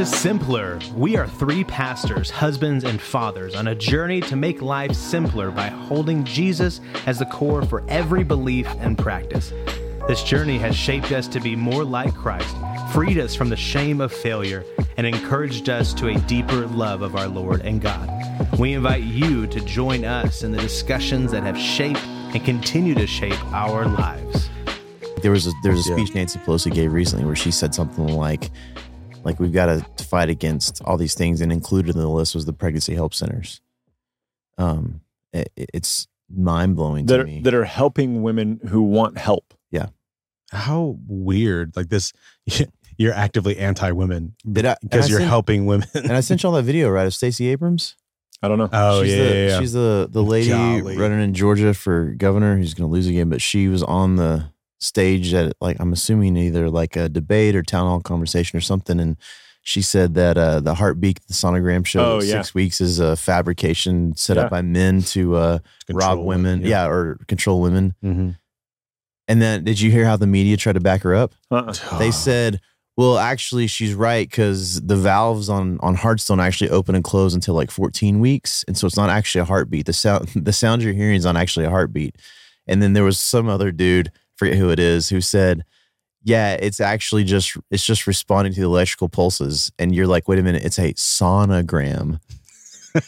to Simpler. We are three pastors, husbands, and fathers on a journey to make life simpler by holding Jesus as the core for every belief and practice. This journey has shaped us to be more like Christ, freed us from the shame of failure, and encouraged us to a deeper love of our Lord and God. We invite you to join us in the discussions that have shaped and continue to shape our lives. There was a there's a speech Nancy Pelosi gave recently where she said something like, like we've got to fight against all these things, and included in the list was the pregnancy help centers. Um, it, it's mind blowing to that are, me. that are helping women who want help. Yeah, how weird! Like this, you're actively anti-women Did I- and because you're sent- helping women. and I sent y'all that video right of Stacey Abrams. I don't know. oh she's yeah, the, yeah, yeah. she's the the lady Golly. running in Georgia for governor who's going to lose again, but she was on the stage at like I'm assuming either like a debate or town hall conversation or something, and she said that uh, the heartbeat, the sonogram show, Oh, yeah. six weeks is a fabrication set Yeah. up by men to uh, rob women, yeah. or control women. Mhm. And then did you hear how the media tried to back her up? Uh-uh. They said, well, actually, she's right because the valves on on hearts don't actually open and close until like 14 weeks, and so it's not actually a heartbeat. The sound the sound you're hearing is not actually a heartbeat. And then there was some other dude, forget who it is, who said, "Yeah, it's actually just it's just responding to the electrical pulses." And you're like, "Wait a minute, it's a sonogram.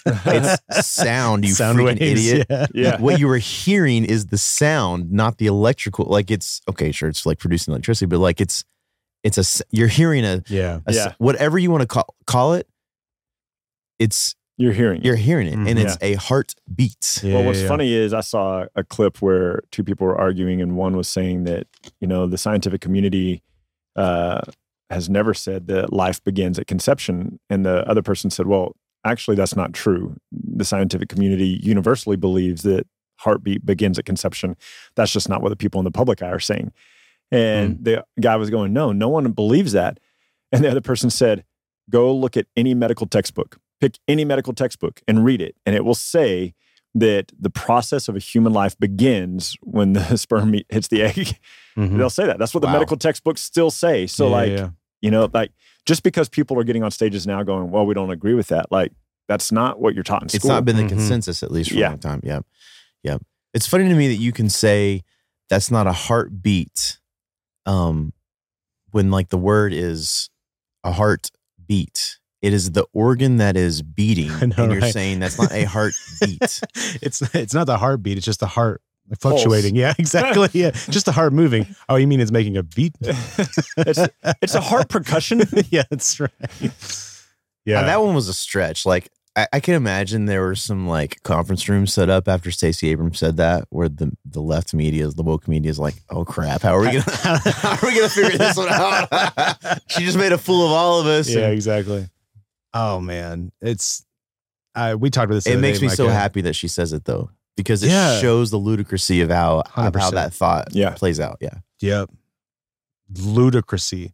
it's sound, you Sound freaking waves, idiot." Yeah. Yeah. what you were hearing is the sound, not the electrical. Like it's okay, sure, it's like producing electricity, but like it's it's a you're hearing a, Yeah. a s- Yeah. whatever you want to call call it. It's You're hearing. it. you're hearing it, Mhm. and it's a heartbeat. Yeah, well, what's yeah, yeah. funny is I saw a clip where two people were arguing, and one was saying that you know the scientific community uh, has never said that life begins at conception, and the other person said, "Well, actually, that's not true. The scientific community universally believes that heartbeat begins at conception. That's just not what the people in the public eye are saying." And Hmm. the guy was going, "No, no one believes that," and the other person said, "Go look at any medical textbook." Pick any medical textbook and read it, and it will say that the process of a human life begins when the sperm meat hits the egg. Mhm. They'll say that. That's what the Wow. medical textbooks still say. So, Yeah, like, yeah. you know, like just because people are getting on stages now going, well, we don't agree with that, like, that's not what you're taught in school. It's not been the Mhm. consensus at least for Yeah. a long time. Yep, yep. It's funny to me that you can say that's not a heartbeat, um, when like the word is a heartbeat. It is the organ that is beating, know, and you're right? saying that's not a heartbeat. it's it's not the heartbeat. It's just the heart fluctuating. Yeah, exactly. Yeah, just the heart moving. Oh, you mean it's making a beat? it's, it's a heart percussion. yeah, that's right. Yeah, Uh, that one was a stretch. Like I, I can imagine there were some like conference rooms set up after Stacey Abrams said that, where the the left media, the woke media is like, "Oh crap, how are we gonna how are we gonna figure this one out?" she just made a fool of all of us. yeah, and exactly. Oh man, it's. I we talked about this. it makes day, me so happy that she says it though, because it Yeah. shows the ludicrousy of how of how that thought Yeah. plays out. Yeah, Yep. Ludicrousy.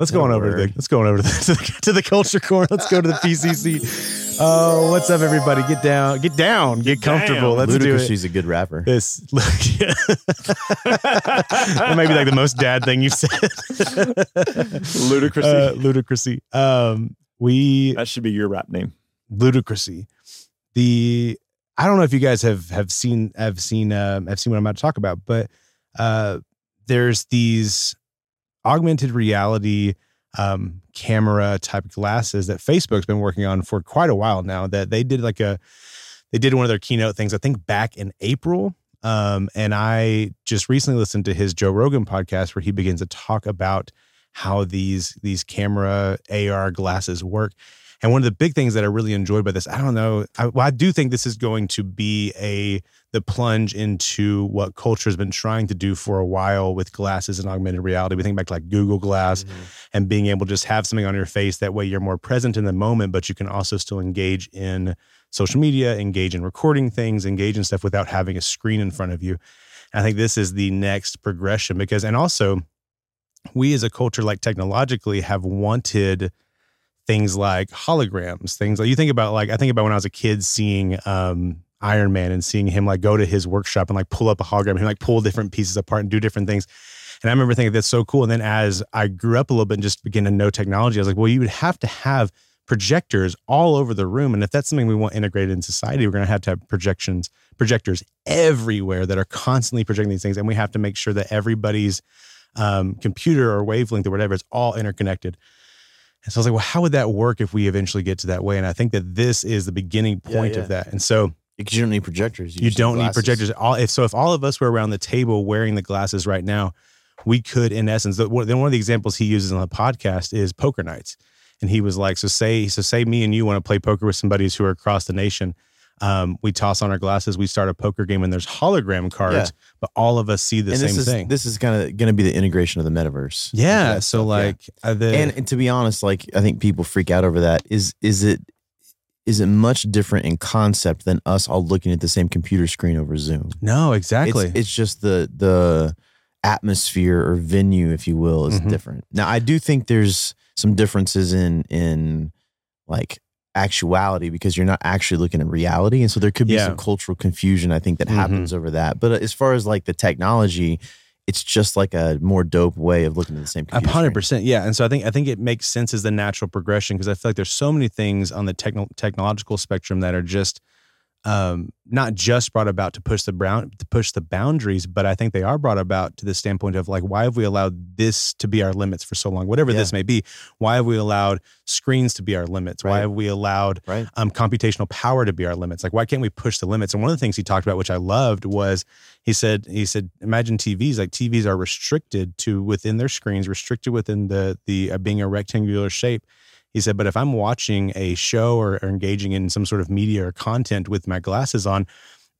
Let's go What on over to the let's go on over to the, to the culture corner. Let's go to the PCC. Oh, what's up, everybody? Get down, get down, get, comfortable. down. Let's do it. ludicrosy's a good rapper. This look, yeah. that might be like the most dad thing you've said. Ludicrousy. Uh, ludicrousy. Um, we that should be your rap name. ludicrousy. The I don't know if you guys have have seen have seen um, have seen what I'm about to talk about, but uh, there's these augmented reality um, camera type glasses that Facebook's been working on for quite a while now. That they did like a they did one of their keynote things I think back in April. Um, and I just recently listened to his Joe Rogan podcast where he begins to talk about how these these camera AR glasses work. And one of the big things that I really enjoyed by this, I don't know, I, well, I do think this is going to be a the plunge into what culture has been trying to do for a while with glasses and augmented reality. We think back to like Google Glass mm-hmm. and being able to just have something on your face. That way, you're more present in the moment, but you can also still engage in social media, engage in recording things, engage in stuff without having a screen in front of you. And I think this is the next progression because, and also, we as a culture, like technologically, have wanted things like holograms, things like you think about, like, I think about when I was a kid seeing, um, Iron Man and seeing him like go to his workshop and like pull up a hologram and like pull different pieces apart and do different things. And I remember thinking that's so cool. And then as I grew up a little bit and just began to know technology, I was like, well, you would have to have projectors all over the room. And if that's something we want integrated in society, we're going to have to have projections, projectors everywhere that are constantly projecting these things. And we have to make sure that everybody's um, computer or wavelength or whatever. It's all interconnected. And so I was like, well, how would that work if we eventually get to that way? And I think that this is the beginning point yeah. of that. And so Because you don't need projectors. you just don't need projectors. All if so, if all of us were around the table wearing the glasses right now, we could, in essence, then one of the examples he uses on the podcast is poker nights, and he was like, so say, so say me and you want to play poker with somebody who are across the nation. Um, we toss on our glasses, we start a poker game, and there's hologram cards, Yeah. but all of us see the and same this is, thing. This is kind of going to be the integration of the metaverse. yeah. So stuff, like uh, the and, and to be honest, like I think people freak out over that. Is is it is it much different in concept than us all looking at the same computer screen over Zoom? no, exactly. It's, it's just the the atmosphere or venue, if you will, is Mhm. different. Now, I do think there's some differences in in like actuality because you're not actually looking at reality, and so there could be Yeah. some cultural confusion. I think that Mhm. happens over that. But as far as like the technology, it's just like a more dope way of looking at the same. Computer Hundred percent, yeah. And so I think I think it makes sense as the natural progression because I feel like there's so many things on the techno- technological spectrum that are just um, not just brought about to push the brown to push the boundaries, but I think they are brought about to the standpoint of like, why have we allowed this to be our limits for so long? Whatever Yeah. this may be, why have we allowed screens to be our limits? Why have we allowed Right. um, computational power to be our limits. Like, why can't we push the limits? And one of the things he talked about, which I loved, was he said, he said, imagine TVs. Like TVs are restricted to within their screens, restricted within the the uh, being a rectangular shape. He said, but if I'm watching a show or, or engaging in some sort of media or content with my glasses on,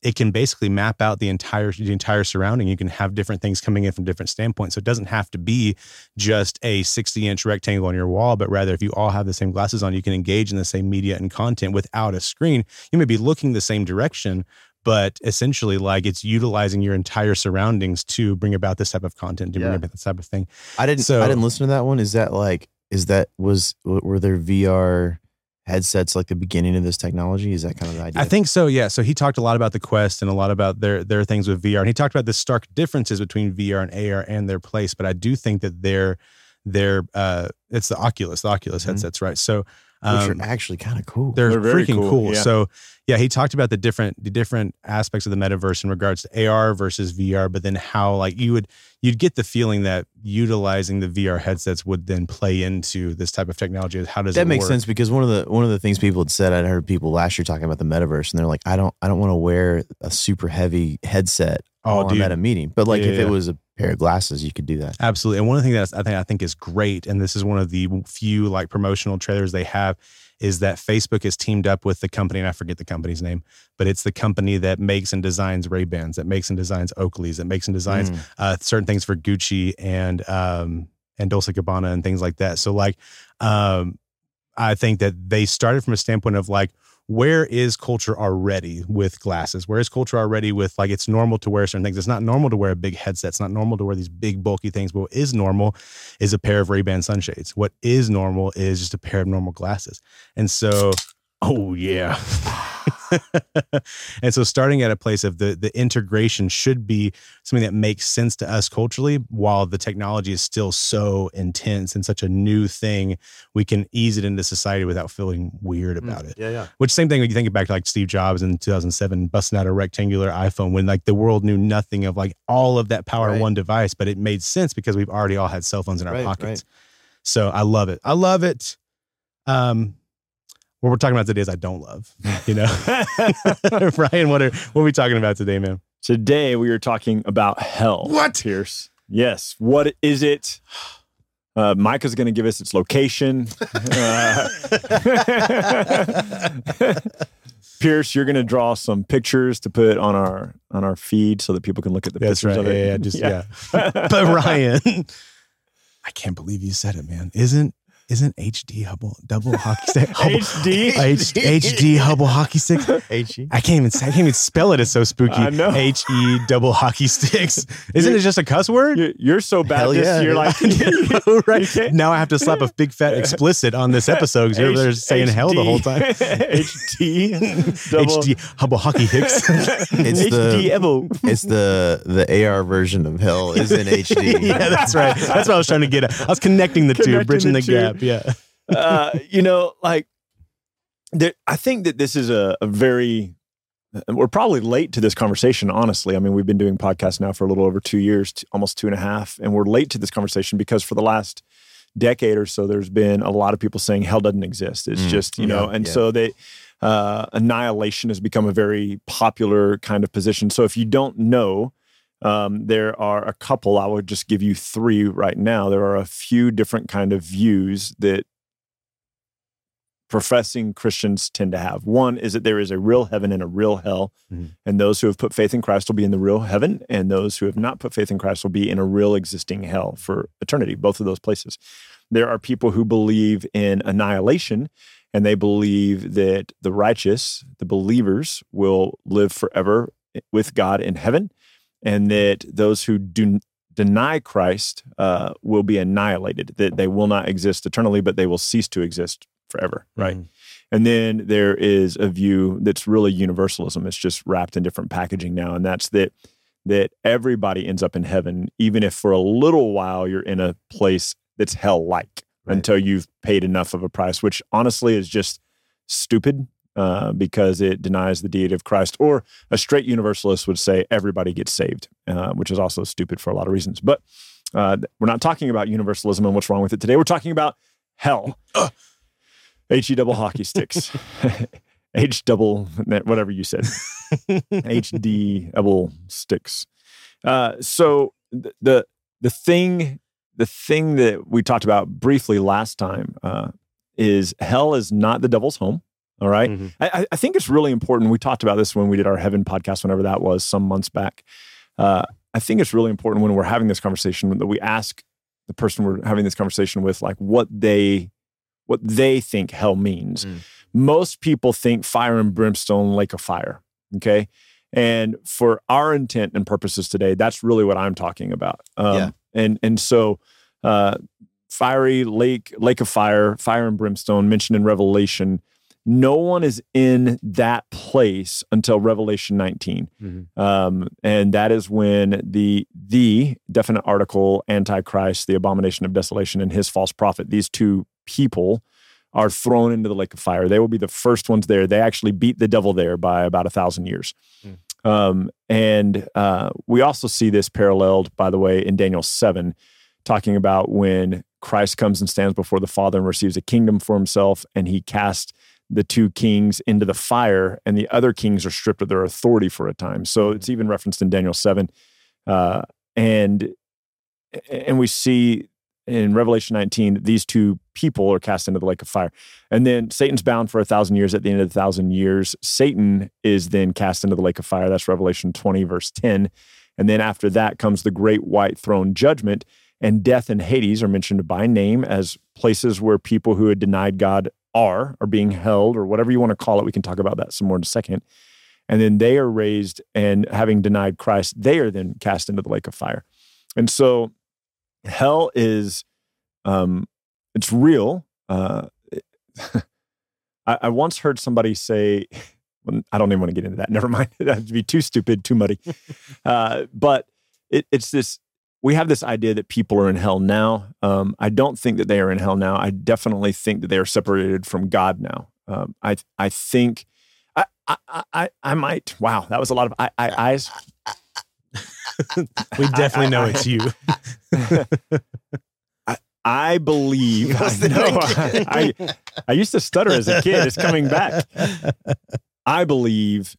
it can basically map out the entire the entire surrounding. You can have different things coming in from different standpoints. So it doesn't have to be just a 60 inch rectangle on your wall, but rather if you all have the same glasses on, you can engage in the same media and content without a screen. You may be looking the same direction, but essentially like it's utilizing your entire surroundings to bring about this type of content, to bring about this type of thing. I didn't. So- I didn't listen to that one. Is that like? Is that was were there VR headsets like the beginning of this technology? Is that kind of the idea? I think so, yeah. So he talked a lot about the Quest and a lot about their their things with VR. And he talked about the stark differences between VR and AR and their place. But I do think that they're they're uh it's the Oculus, the Oculus Mhm. headsets, right? So which um, are actually kind of cool. they're, They're freaking cool, cool. yeah. So yeah, he talked about the different the different aspects of the metaverse in regards to AR versus VR, but then how like you would you'd get the feeling that utilizing the VR headsets would then play into this type of technology. How does that it makes work? sense because one of the one of the things people had said I'd heard people last year talking about the metaverse and they're like I don't I don't want to wear a super heavy headset Oh, dude. at a meeting but like Yeah, if yeah. it was a pair of glasses you could do that Absolutely. And one of the things that I think I think is great, and this is one of the few like promotional trailers they have, is that Facebook has teamed up with the company, and I forget the company's name, but it's the company that makes and designs Ray Bans, that makes and designs Oakleys, that makes and designs Mm. uh, certain things for Gucci and um, and Dolce Gabbana and things like that. So like, um, I think that they started from a standpoint of like, where is culture already with glasses? Where is culture already with like it's normal to wear certain things? It's not normal to wear a big headset. It's not normal to wear these big bulky things. But what is normal is a pair of Ray Ban sunshades. What is normal is just a pair of normal glasses. And so, oh yeah. and so starting at a place of the the integration should be something that makes sense to us culturally while the technology is still so intense and such a new thing we can ease it into society without feeling weird about it yeah yeah which same thing when you think back to like Steve Jobs in 2007 busting out a rectangular iPhone when like the world knew nothing of like all of that power in Right. one device, but it made sense because we've already all had cell phones in our Right, pockets. right. So I love it. I love it. Um, what we're talking about today is I don't love. You know, Ryan, what are what are we talking about today, man? Today we are talking about hell. What? Pierce? Yes. What is it? Uh, Micah's going to give us its location. Uh, Pierce, you're going to draw some pictures to put on our on our feed so that people can look at the That's pictures right. of it. Yeah, yeah, just yeah. but Ryan, I can't believe you said it, man. Isn't isn't HD Hubble double hockey stick? Hubble, HD? H, HD Hubble hockey stick. H-E? I can't even say, I can't even spell it. It's so spooky. I know. H E double hockey sticks. Isn't it just a cuss word? You're, you're so Hell Baptist. yeah. You're like, Oh, right. You Now I have to slap a big fat explicit on this episode because you're there saying hell the whole time. HD. HD Hubble hockey hicks. It's HD the Evo. it's the the AR version of hell is in HD. yeah, that's right. That's what I was trying to get at. I was connecting the two, bridging the the, gap. Yeah. uh, you know, like there, I think that this is a, a very we're probably late to this conversation, honestly. I mean, we've been doing podcasts now for a little over two years, almost two and a half, and we're late to this conversation because for the last decade or so, there's been a lot of people saying hell doesn't exist. It's Mm, just, you know, and yeah. so they uh, annihilation has become a very popular kind of position. So if you don't know, um, there are a couple. I would just give you three right now. There are a few different kind of views that professing Christians tend to have. One is that there is a real heaven and a real hell, Mhm. and those who have put faith in Christ will be in the real heaven, and those who have not put faith in Christ will be in a real existing hell for eternity. Both of those places. There are people who believe in annihilation, and they believe that the righteous, the believers, will live forever with God in heaven, and that those who do deny Christ uh, will be annihilated, that they will not exist eternally, but they will cease to exist forever. Right. Mhm. And then there is a view that's really universalism. It's just wrapped in different packaging now, and that's that that everybody ends up in heaven, even if for a little while you're in a place that's hell like Right. until you've paid enough of a price, which honestly is just stupid uh, because it denies the deity of Christ. Or a straight universalist would say everybody gets saved, uh, which is also stupid for a lot of reasons. But uh, we're not talking about universalism and what's wrong with it today. We're talking about hell. H E double hockey sticks. H double whatever you said. HD double sticks. Uh, so th- the the thing the thing that we talked about briefly last time uh, is hell is not the devil's home. All right? Mhm. I, I- I think it's really important. We talked about this when we did our heaven podcast, whenever that was, some months back. Uh, I think it's really important when we're having this conversation that we ask the person we're having this conversation with, like what they what they think hell means. Mm. Most people think fire and brimstone, lake of fire. Okay. And for our intent and purposes today, that's really what I'm talking about. Um, Yeah. And and so, uh, fiery lake, lake of fire, fire and brimstone mentioned in Revelation. No one is in that place until Revelation 19, Mhm. um, and that is when the the definite article Antichrist, the abomination of desolation, and his false prophet. These two people are thrown into the lake of fire. They will be the first ones there. They actually beat the devil there by about a thousand years. Um, and uh, we also see this paralleled, by the way, in Daniel 7, talking about when Christ comes and stands before the Father and receives a kingdom for himself, and he casts the two kings into the fire, and the other kings are stripped of their authority for a time. So it's even referenced in Daniel 7. Uh, and and we see in Revelation 19 that these two people are cast into the lake of fire. And then Satan's bound for a thousand years. At the end of the thousand years, Satan is then cast into the lake of fire. That's Revelation 20, verse 10. And then after that comes the great white throne judgment. And death and Hades are mentioned by name as places where people who had denied God are, are being held, or whatever you want to call it. We can talk about that some more in a second. And then they are raised, and having denied Christ, they are then cast into the lake of fire. And so hell is um it's real uh I, I once heard somebody say i don't even want to get into that never mind that'd be too stupid too muddy uh but it, it's this we have this idea that people are in hell now um i don't think that they are in hell now i definitely think that they are separated from god now um i i think I, I, I, I might. Wow, that was a lot of I, I, eyes. We definitely I- know I- it's you. I believe. I, know, it? I, I used to stutter as a kid. It's coming back. I believe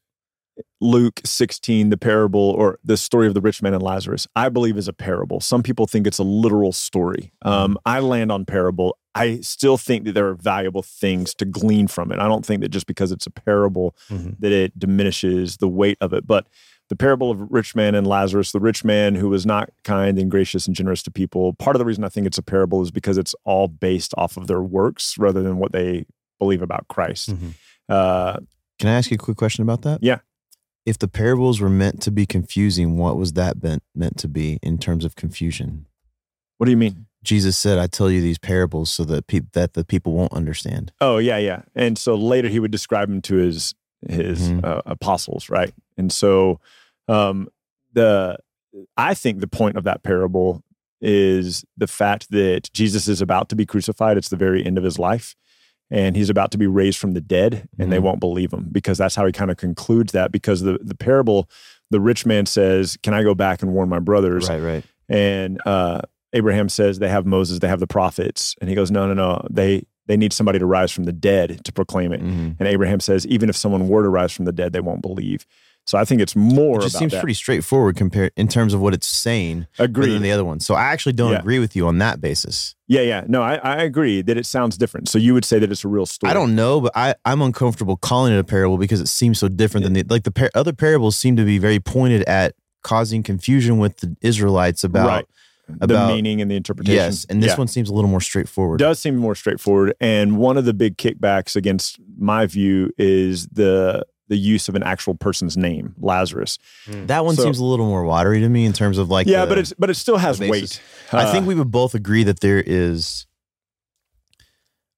Luke 16, the parable or the story of the rich man and Lazarus, I believe is a parable. Some people think it's a literal story. Um, I land on parable. I still think that there are valuable things to glean from it. I don't think that just because it's a parable Mhm. that it diminishes the weight of it. But the parable of rich man and Lazarus, the rich man who was not kind and gracious and generous to people. Part of the reason I think it's a parable is because it's all based off of their works rather than what they believe about Christ. Mhm. Uh, Can I ask you a quick question about that? Yeah. If the parables were meant to be confusing, what was that meant meant to be in terms of confusion? what do you mean? Jesus said, "I tell you these parables so that peop that the people won't understand." Oh yeah, yeah. And so later he would describe them to his his Mhm. uh, apostles, right? And so um, the I think the point of that parable is the fact that Jesus is about to be crucified. It's the very end of his life. And he's about to be raised from the dead, and they Mhm. won't believe him because that's how he kind of concludes that. Because the, the parable, the rich man says, Can I go back and warn my brothers? Right, right. And uh, Abraham says they have Moses, they have the prophets, and he goes, no, no, no, they they need somebody to rise from the dead to proclaim it. Mhm. And Abraham says, even if someone were to rise from the dead, they won't believe. So I think it's more It seems that. pretty straightforward compared in terms of what it's saying, Agreed. than the other one. So I actually don't Yeah. agree with you on that basis. yeah, yeah. No, I, I agree that it sounds different. So you would say that it's a real story. I don't know, but I, I'm uncomfortable calling it a parable because it seems so different than the like the par- other parables seem to be very pointed at causing confusion with the Israelites about right. the about- meaning and the interpretation. yes, and this Yeah. one seems a little more straightforward. does seem more straightforward. And one of the big kickbacks against my view is the the use of an actual person's name, Lazarus. that one So- seems a little more watery to me in terms of like yeah, the- but it's but it still has the basis. weight. I think Uh, we would both agree that there is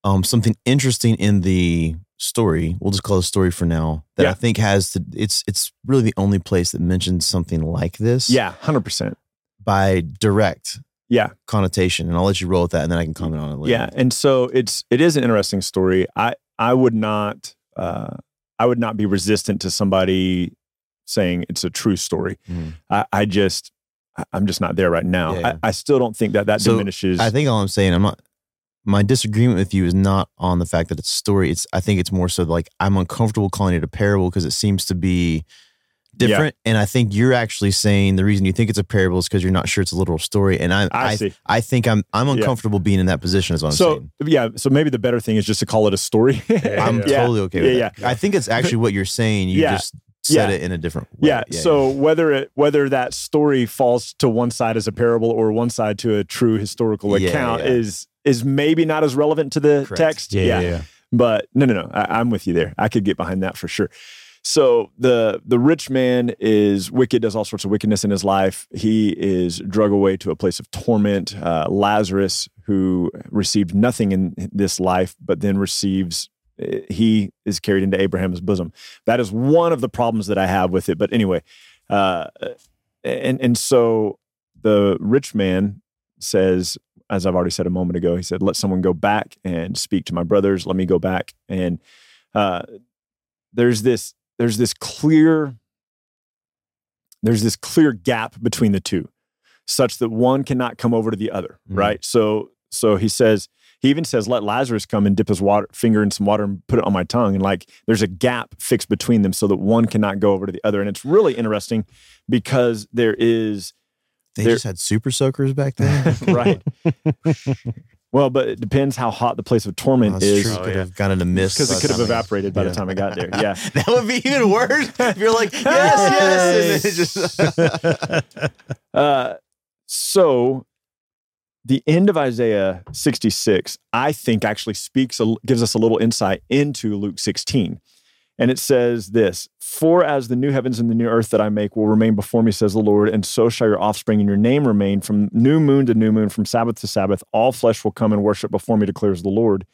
um something interesting in the story. We'll just call it a story for now. That I think has to it's it's really the only place that mentions something like this yeah, hundred percent. by direct Yeah. connotation. And I'll let you roll with that and then I can comment on it later. Yeah, and so it's it is an interesting story. I I would not uh, I would not be resistant to somebody saying it's a true story. Mhm. I, I just I'm just not there right now. Yeah, yeah. I, I still don't think that that So, diminishes. I think all I'm saying, I'm not my disagreement with you is not on the fact that it's a story. It's I think it's more so like I'm uncomfortable calling it a parable because it seems to be different. And I think you're actually saying the reason you think it's a parable is because you're not sure it's a literal story. And I I I, see. I think I'm I'm Yeah. uncomfortable being in that position is what I'm so saying. yeah, so maybe the better thing is just to call it a story. I'm Yeah. totally okay with yeah, that. I think it's actually what you're saying. You Yeah. just said Yeah. it in a different way. Yeah. So whether it whether that story falls to one side as a parable or one side to a true historical Yeah, account yeah. is is maybe not as relevant to the Correct. text. Yeah, yeah, yeah. But no, no, no. I, I'm with you there. I could get behind that for sure. So the the rich man is wicked, does all sorts of wickedness in his life. He is drug away to a place of torment. Uh, Lazarus, who received nothing in this life, but then receives, eh, he is carried into Abraham's bosom. That is one of the problems that I have with it. But anyway, uh, and and so the rich man says, as I've already said a moment ago, he said, "Let someone go back and speak to my brothers. Let me go back." And uh, there's this there's this clear there's this clear gap between the two, such that one cannot come over to the other. Mhm. Right. So so he says he even says, "Let Lazarus come and dip his water finger in some water and put it on my tongue." And like there's a gap fixed between them, so that one cannot go over to the other. And it's really interesting because there is They there- just had super soakers back then. right. Well, but it depends how hot the place of torment That's is. true. Oh, could yeah. have gotten a mist Because it could have evaporated by Yeah. the time I got there. Yeah. that would be even worse. If you're like, yes, yes, just Uh, so the end of Isaiah 66, I think actually speaks, a, gives us a little insight into Luke 16. And it says this For as the new heavens and the new earth that I make will remain before me, says the Lord, and so shall your offspring and your name remain from new moon to new moon, from Sabbath to Sabbath. All flesh will come and worship before me, declares the Lord.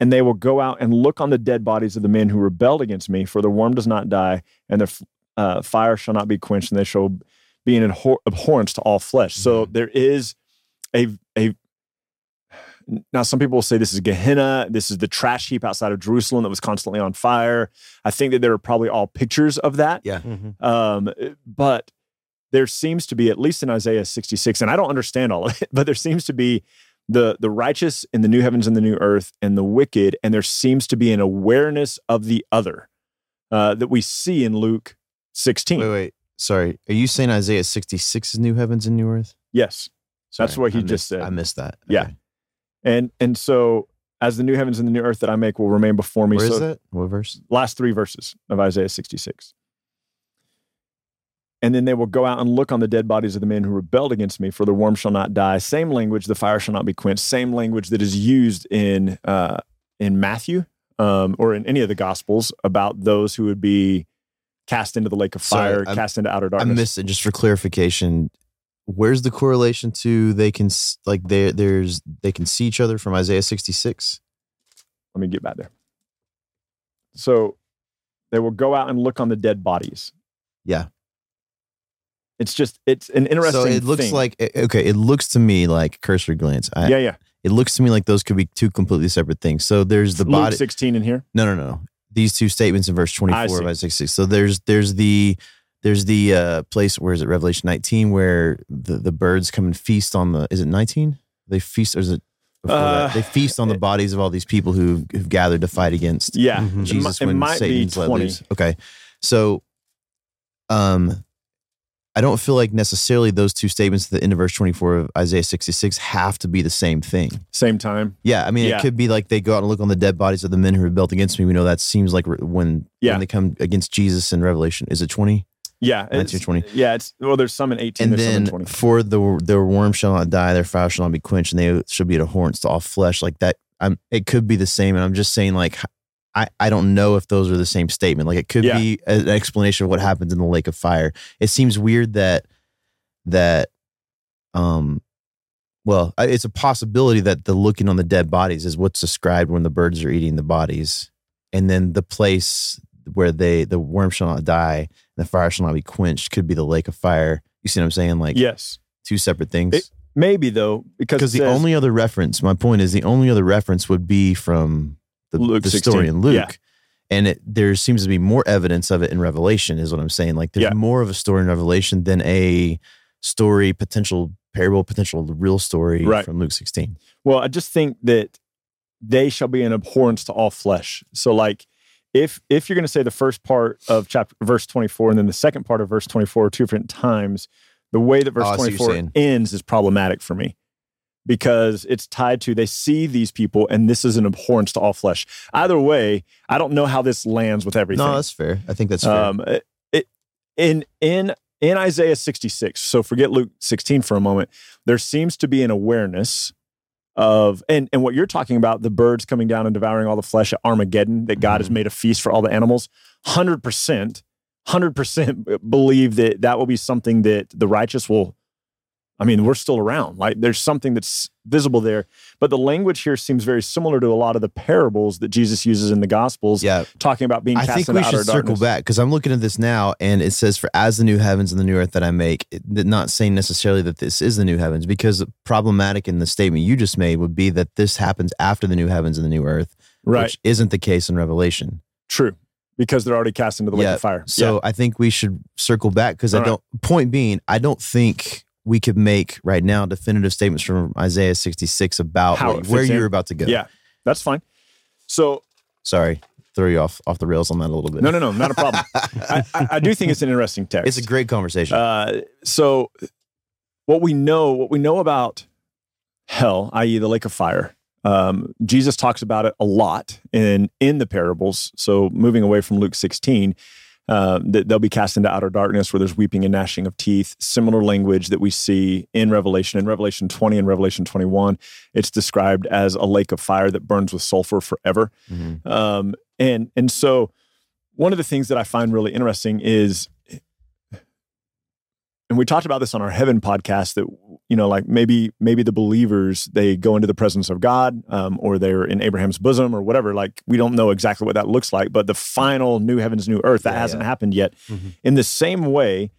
And they will go out and look on the dead bodies of the men who rebelled against me, for the worm does not die, and their uh, fire shall not be quenched, and they shall be an abhor- abhorrence to all flesh. So there is a a now some people will say this is Gehenna, this is the trash heap outside of Jerusalem that was constantly on fire. I think that there are probably all pictures of that. Yeah. Mhm. Um, but there seems to be, at least in Isaiah 66, and I don't understand all of it, but there seems to be the the righteous in the new heavens and the new earth and the wicked, and there seems to be an awareness of the other uh, that we see in Luke 16. Wait, wait. Sorry. Are you saying Isaiah 66 is new heavens and new earth? Yes. That's what he I just missed- said. I missed that. Yeah. And and so as the new heavens and the new earth that I make will remain before me. Where so is that? What verse? last three verses of Isaiah 66. and then they will go out and look on the dead bodies of the men who rebelled against me, for the worm shall not die. Same language, the fire shall not be quenched. Same language that is used in uh, in Matthew um, or in any of the Gospels about those who would be cast into the lake of fire, cast into outer I darkness. missed it. Just for clarification, where's the correlation to they can like they there's they can see each other from Isaiah 66? Let me get back there. So they will go out and look on the dead bodies. Yeah. It's just it's an interesting. So it looks thing. like eh, okay, it looks to me like cursory glance. I, yeah, yeah. It looks to me like those could be two completely separate things. So there's the Luke body. sixteen in here. No, no, no. These two statements in verse 24 I of. Isaiah 66. So there's there's the there's the uh place where is it Revelation 19 where the the birds come and feast on the is it 19? They feast or is it before Uh, that? They feast on the bodies of all these people who who've gathered to fight against Yeah, Mhm. It Jesus it, might Satan's be twenty. Okay. So um I don't feel like necessarily those two statements at the end of verse 24 of Isaiah 66 have to be the same thing. Same time. Yeah, I mean, Yeah. it could be like they go out and look on the dead bodies of the men who rebelled against me. We know that seems like when Yeah. when they come against Jesus in Revelation. Is it twenty? Yeah, 19 it's, or 20. Yeah, it's well. There's some in eighteen. And there's some in then twenty. for the their worm shall not die, their fire shall not be quenched, and they shall be at horns to all flesh. Like that, I'm. It could be the same, and I'm just saying, like, I I don't know if those are the same statement. Like, it could Yeah. be an explanation of what happens in the lake of fire. It seems weird that that um well it's a possibility that the looking on the dead bodies is what's described when the birds are eating the bodies and then the place where they the worm shall not die and the fire shall not be quenched could be the lake of fire you see what i'm saying like Yes, two separate things It- maybe though because because the says- only other reference my point is the only other reference would be from the, Luke the 16. story in luke Yeah. and it there seems to be more evidence of it in revelation is what i'm saying like there's Yeah. more of a story in revelation than a story potential parable potential real story Right. from luke 16 Well, I just think that they shall be an abhorrence to all flesh. So, like, if if you're going to say the first part of chapter verse 24 and then the second part of verse 24 are two different times, the way that verse Oh, I see what you're 24 ends is problematic for me because it's tied to they see these people and this is an abhorrence to all flesh. Either way, I don't know how this lands with everything. no that's fair i think that's fair Um, it, it- in in in Isaiah 66. So forget Luke 16 for a moment. There seems to be an awareness of and and what you're talking about the birds coming down and devouring all the flesh at Armageddon that God has Mhm. made a feast for all the animals. 100% 100% believe that that will be something that the righteous will I mean, we're still around. Like there's something that's visible there. But the language here seems very similar to a lot of the parables that Jesus uses in the gospels yeah talking about being I think we should circle darkness. back because I'm looking at this now, and it says, "For as the new heavens and the new earth that I make," it, not saying necessarily that this is the new heavens, because problematic in the statement you just made would be that this happens after the new heavens and the new earth, Right. which isn't the case in Revelation. True. Because they're already cast into the lake Yeah, of fire. So I think we should circle back because I All right. don't. Point being, I don't think we could make right now definitive statements from Isaiah 66 about How where, where you're about to go. yeah. that's fine. So Sorry, throw you off off the rails on that a little bit. no, no, no, not a problem. I, I, I do think it's an interesting text. It's a great conversation. Uh, so what we know, what we know about hell, i.e., the lake of fire, um, Jesus talks about it a lot in in the parables. So moving away from Luke 16, uh, that they'll be cast into outer darkness where there's weeping and gnashing of teeth. Similar language that we see in Revelation. In Revelation 20 and Revelation 21, it's described as a lake of fire that burns with sulfur forever. Mhm. Um, and and so one of the things that I find really interesting is, and we talked about this on our heaven podcast that you know like maybe maybe the believers they go into the presence of God um, or they're in Abraham's bosom or whatever. Like we don't know exactly what that looks like, but the final new heavens, new earth that Yeah, hasn't yeah. happened yet. Mhm. In the same way.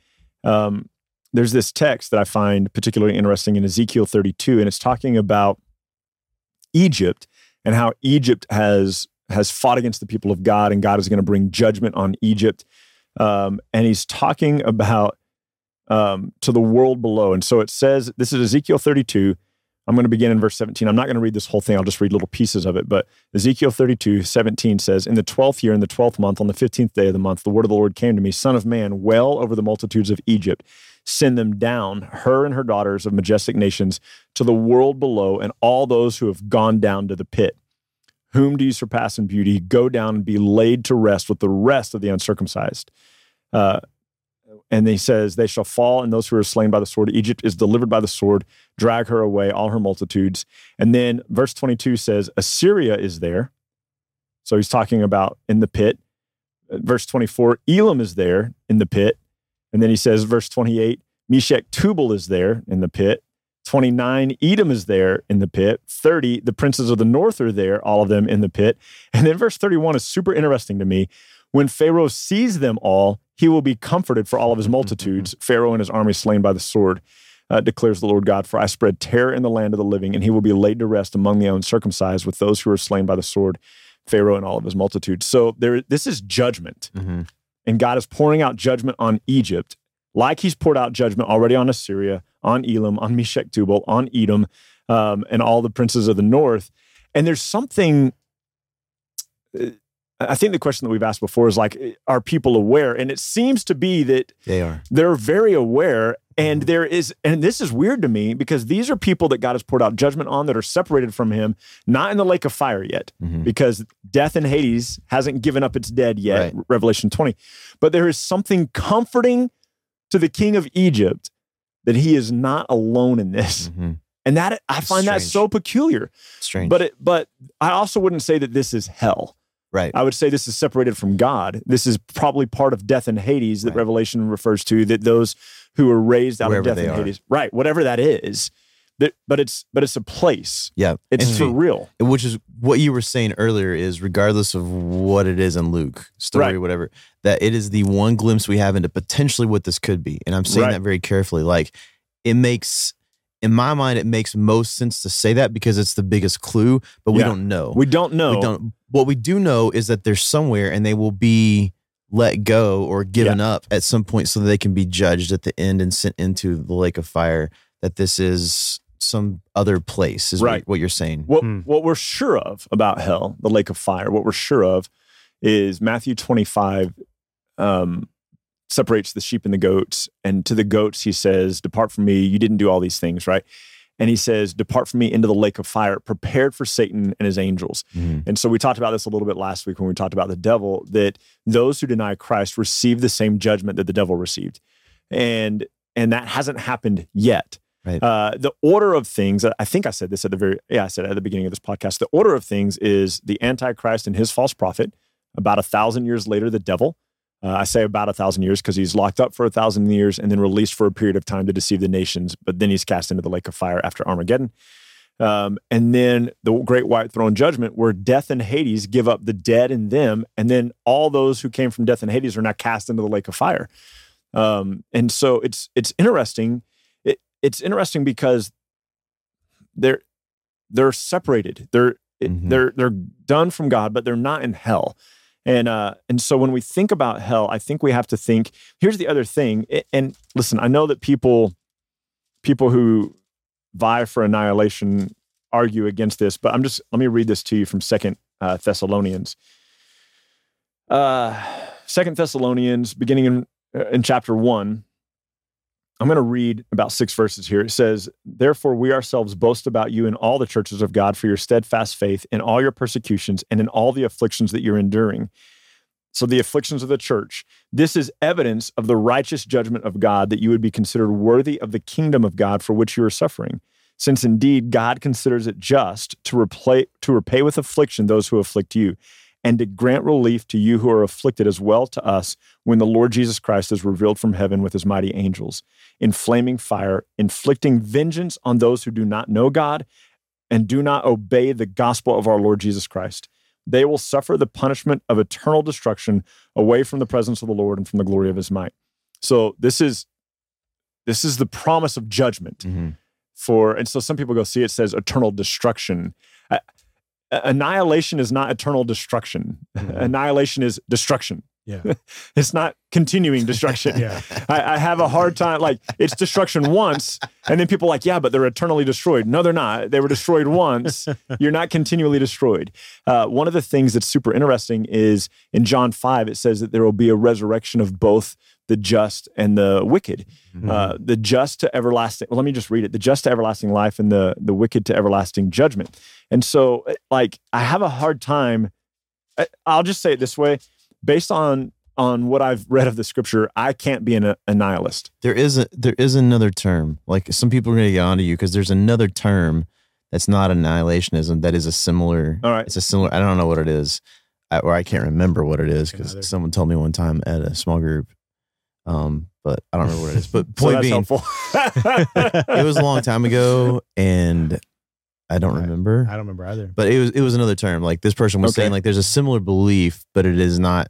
Um, there's this text that I find particularly interesting in Ezekiel 32, and it's talking about Egypt and how Egypt has has fought against the people of God, and God is going to bring judgment on Egypt. Um, and he's talking about um, to the world below. And so it says, this is Ezekiel 32. I'm going to begin in verse 17. I'm not going to read this whole thing. I'll just read little pieces of it. But Ezekiel 32, 17 says, In the 12th year, in the 12th month, on the 15th day of the month, the word of the Lord came to me, Son of man, well over the multitudes of Egypt. Send them down, her and her daughters of majestic nations, to the world below, and all those who have gone down to the pit. Whom do you surpass in beauty? Go down and be laid to rest with the rest of the uncircumcised. Uh, and he says, They shall fall, and those who are slain by the sword. Egypt is delivered by the sword, drag her away, all her multitudes. And then verse 22 says, Assyria is there. So he's talking about in the pit. Uh, verse 24, Elam is there in the pit. And then he says, verse 28, Meshech Tubal is there in the pit. 29, Edom is there in the pit. 30, the princes of the north are there, all of them in the pit. And then verse 31 is super interesting to me. When Pharaoh sees them all, he will be comforted for all of his multitudes. Pharaoh and his army slain by the sword, uh, declares the Lord God. For I spread terror in the land of the living, and he will be laid to rest among the uncircumcised with those who are slain by the sword, Pharaoh and all of his multitudes. So there, this is judgment. Mm-hmm. And God is pouring out judgment on Egypt, like he's poured out judgment already on Assyria, on Elam, on Meshech Tubal, on Edom, um, and all the princes of the north. And there's something uh, I think the question that we've asked before is like, are people aware? And it seems to be that They are. they're very aware. And Mm-hmm. there is, and this is weird to me because these are people that God has poured out judgment on that are separated from Him, not in the lake of fire yet, Mhm. because death in Hades hasn't given up its dead yet, Right. Revelation 20. But there is something comforting to the king of Egypt that he is not alone in this. Mhm. And that I find that so peculiar. Strange. But it, but I also wouldn't say that this is hell. Right. I would say this is separated from God. This is probably part of death and Hades that Right. Revelation refers to. That those who are raised out Wherever of death and are. Hades, right? Whatever that is. That, but it's but it's a place. yeah. It's And for real. which is what you were saying earlier is regardless of what it is in Luke story Right. whatever that it is the one glimpse we have into potentially what this could be and I'm saying Right. that very carefully like it makes in my mind it makes most sense to say that because it's the biggest clue but we Yeah. don't know We don't know. we don't what we do know is that they're somewhere and they will be let go or given up at some point so that they can be judged at the end and sent into the lake of fire that this is some other place is Right. what, what you're saying What Hmm. what we're sure of about hell, the lake of fire, what we're sure of is Matthew 25 um, separates the sheep and the goats. And to the goats, he says, Depart from me, you didn't do all these things, right? And he says, Depart from me into the lake of fire, prepared for Satan and his angels. Mhm. And so we talked about this a little bit last week when we talked about the devil, that those who deny Christ receive the same judgment that the devil received. And and that hasn't happened yet. Right. Uh, the order of things, I think I said this at the very, yeah, I said at the beginning of this podcast. The order of things is the Antichrist and his false prophet. About a thousand years later, the devil. Uh, I say about a thousand years because he's locked up for a thousand years and then released for a period of time to deceive the nations. But then he's cast into the lake of fire after Armageddon. Um, and then the great white throne judgment, where death and Hades give up the dead in them, and then all those who came from death and Hades are now cast into the lake of fire. Um, and so it's it's interesting. It, it's interesting because they're they're separated. They're Mhm. they're they're done from God, but they're not in hell. And uh, and so when we think about hell, I think we have to think. Here's the other thing. And listen, I know that people people who vie for annihilation argue against this, but I'm just let me read this to you from Second uh, Thessalonians. Uh, Second Thessalonians, beginning in uh, in chapter one. I'm going to read about six verses here. It says, Therefore, we ourselves boast about you in all the churches of God for your steadfast faith in all your persecutions and in all the afflictions that you're enduring. So, the afflictions of the church. This is evidence of the righteous judgment of God that you would be considered worthy of the kingdom of God for which you are suffering. Since indeed God considers it just to, repay, to repay with affliction those who afflict you, and to grant relief to you who are afflicted as well to us when the Lord Jesus Christ is revealed from heaven with his mighty angels in flaming fire, inflicting vengeance on those who do not know God and do not obey the gospel of our Lord Jesus Christ. They will suffer the punishment of eternal destruction away from the presence of the Lord and from the glory of his might. So this is this is the promise of judgment Mhm. for and so some people go see it says eternal destruction. Uh, annihilation is not eternal destruction. Mhm. Annihilation is destruction. Yeah. It's not continuing destruction. Yeah. I, I have a hard time. Like it's destruction once, and then people are like, yeah, but they're eternally destroyed. No, they're not. They were destroyed once. You're not continually destroyed. Uh, one of the things that's super interesting is in John five, it says that there will be a resurrection of both the just and the wicked. Mm-hmm. Uh, the just to everlasting. Well, let me just read it. The just to everlasting life, and the the wicked to everlasting judgment. And so, like, I have a hard time. I- I'll just say it this way: based on on what I've read of the scripture, I can't be an, a nihilist. There is a there is another term. Like some people are going to get onto you because there's another term that's not annihilationism. That is a similar. All right. It's a similar. I don't know what it is, I, or I can't remember what it is because someone told me one time at a small group. Um, but I don't remember what it is. But point that's being, it was a long time ago, and I don't Right. remember. I don't remember either. But it was it was another term. Like this person was Okay. saying, like there's a similar belief, but it is not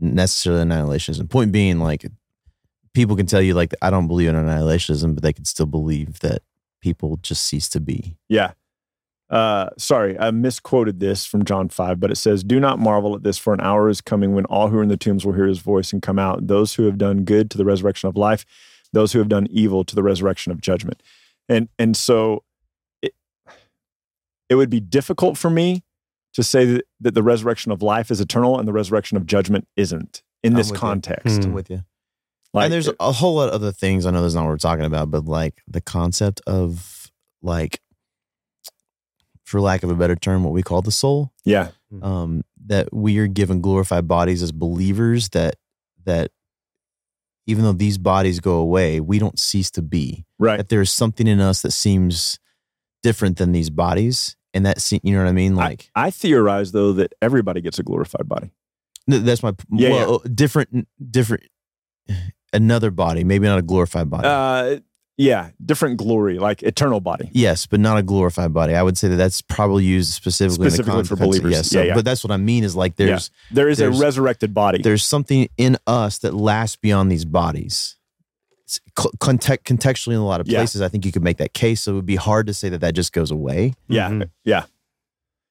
necessarily annihilationism. Point being, like people can tell you, like I don't believe in annihilationism, but they can still believe that people just cease to be. Yeah. Uh, sorry, I misquoted this from John 5, but it says, Do not marvel at this, for an hour is coming when all who are in the tombs will hear his voice and come out, those who have done good to the resurrection of life, those who have done evil to the resurrection of judgment. And and so it would be difficult for me to say that, that the resurrection of life is eternal and the resurrection of judgment isn't in I'm this with you. context. I'm with you. Like, and there's a whole lot of other things. I know that's not what we're talking about, but like the concept of like, for lack of a better term, what we call the soul. yeah, um, that we are given glorified bodies as believers that that even though these bodies go away we don't cease to be right. that there's something in us that seems different than these bodies and that se- you know what i mean like I theorize though that everybody gets a glorified body. th- that's my Yeah, well different different another body maybe not a glorified body Uh, yeah, different glory, like eternal body. Yes, but not a glorified body. I would say that that's probably used specifically, Specifically in the for context- believers. Yes, so- Yeah, yeah. but that's what I mean is like there's There is a resurrected body. there's something in us that lasts beyond these bodies. It's co- context, contextually, in a lot of Yeah. places, I think you could make that case. So it would be hard to say that that just goes away. Yeah, Mhm. yeah,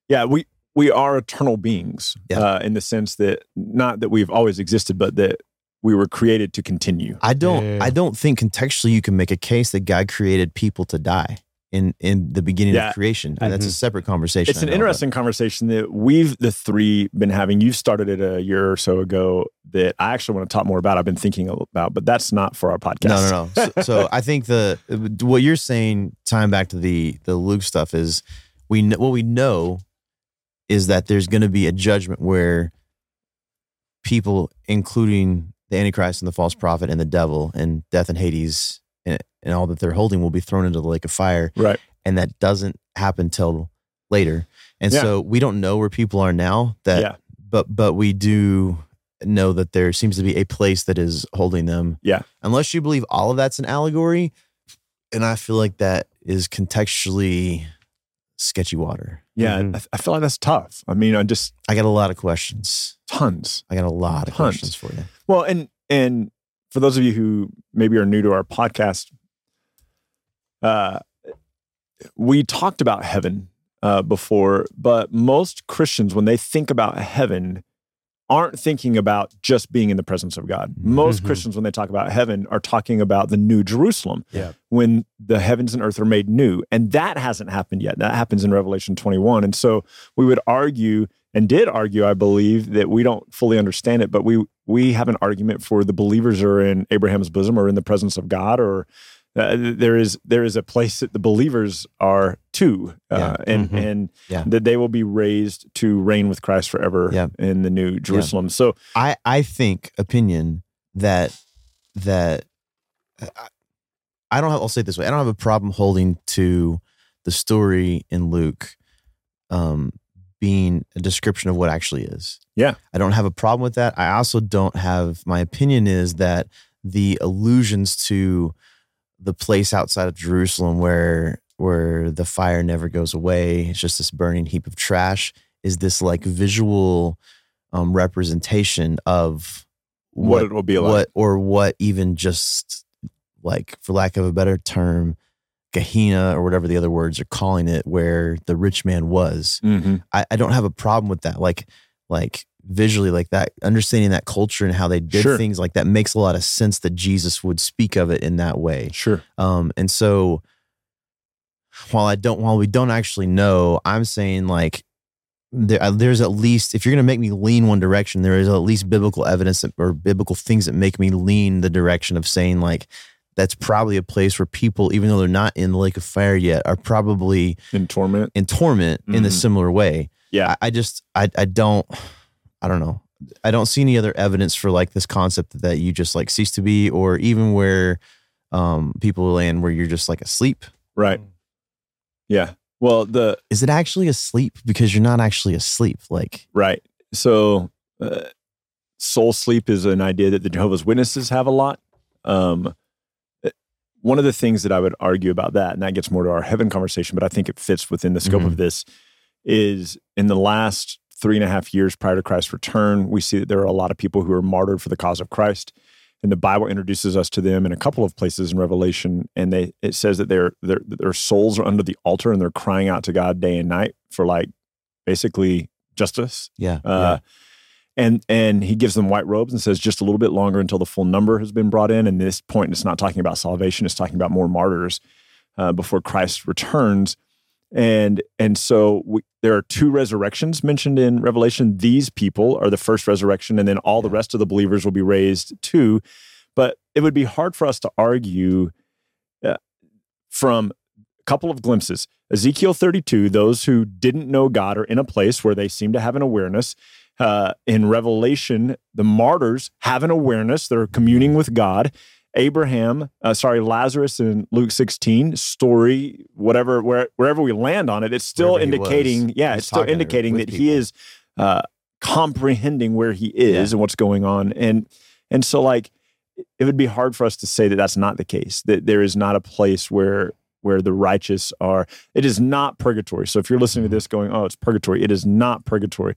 yeah. We we are eternal beings Yeah. uh, in the sense that not that we've always existed, but that we were created to continue. I don't. Yeah. I don't think contextually you can make a case that God created people to die in in the beginning Yeah. of creation. And that's a mm-hmm. separate conversation. It's an interesting conversation that we've the three been having. You've started it a year or so ago that I actually want to talk more about. I've been thinking about, but that's not for our podcast. No, no, no. So, so I think the what you're saying, tying back to the the Luke stuff, is we know, what we know is that there's going to be a judgment where people, including the Antichrist and the false prophet and the devil and death and Hades and, and all that they're holding, will be thrown into the lake of fire, Right. and that doesn't happen till later. And Yeah. so we don't know where people are now. That, Yeah. but but we do know that there seems to be a place that is holding them. Yeah. Unless you believe all of that's an allegory, and I feel like that is contextually sketchy water. Yeah, Mhm. I, I feel like that's tough. I mean, I just I got a lot of questions. tons. I got a lot of Tons. questions for you. Well, and and for those of you who maybe are new to our podcast, uh, we talked about heaven uh, before, but most Christians, when they think about heaven, aren't thinking about just being in the presence of God. Most Mhm. Christians, when they talk about heaven, are talking about the new Jerusalem, Yeah. when the heavens and earth are made new, and that hasn't happened yet. That happens in Revelation twenty-one, and so we would argue and did argue, I believe, that we don't fully understand it, but we we have an argument for the believers are in Abraham's bosom or in the presence of God, or uh, there is there is a place that the believers are too, uh, Yeah. and Mhm. and Yeah. that they will be raised to reign with Christ forever Yeah. in the new Jerusalem. So I I think opinion that that I, I don't have. I'll say it this way. I don't have a problem holding to the story in Luke, um, being a description of what actually is. Yeah. I don't have a problem with that. I also don't have. My opinion is that the allusions to the place outside of Jerusalem where where the fire never goes away, it's just this burning heap of trash. Is this like visual um, representation of what, it will be like. what or what even just like for lack of a better term Gehenna or whatever the other words are calling it where the rich man was Mhm. I, I don't have a problem with that like like visually like that understanding that culture and how they did Sure. things like that makes a lot of sense that jesus would speak of it in that way Sure. um, and so while I don't, while we don't actually know, I'm saying like there, uh, there's at least if you're going to make me lean one direction, there is at least biblical evidence that, or biblical things that make me lean the direction of saying like that's probably a place where people, even though they're not in the lake of fire yet, are probably In torment. in torment in a Mhm. similar way. Yeah. I, I just I I don't I don't know. I don't see any other evidence for like this concept that you just like cease to be, or even where um people land where you're just like asleep. Right. Yeah. Well, the Is it actually asleep? Because you're not actually asleep. Like right. So, uh, soul sleep is an idea that the Jehovah's Witnesses have a lot. Um, one of the things that I would argue about that, and that gets more to our heaven conversation, but I think it fits within the scope Mhm. of this, is in the last three and a half years prior to Christ's return, we see that there are a lot of people who are martyred for the cause of Christ. And the Bible introduces us to them in a couple of places in Revelation, and they it says that their their their souls are under the altar and they're crying out to God day and night for like basically justice. yeah, Uh, And and he gives them white robes and says just a little bit longer until the full number has been brought in. And this point, it's not talking about salvation; it's talking about more martyrs uh, before Christ returns. And and so we, there are two resurrections mentioned in Revelation. These people are the first resurrection, and then all the rest of the believers will be raised too. But it would be hard for us to argue uh, from a couple of glimpses. Ezekiel 32, those who didn't know God are in a place where they seem to have an awareness. Uh, in Revelation, the martyrs have an awareness. They're communing with God. Abraham, uh, sorry, Lazarus in Luke 16 story, whatever, where, wherever we land on it, it's still Wherever he was, indicating, yeah, it's still indicating that he is uh, comprehending where he is and what's going on. And and so like it would be hard for us to say that that's not the case. That there is not a place where where the righteous are. It is not purgatory. So if you're listening to this going, oh, it's purgatory, it is not purgatory.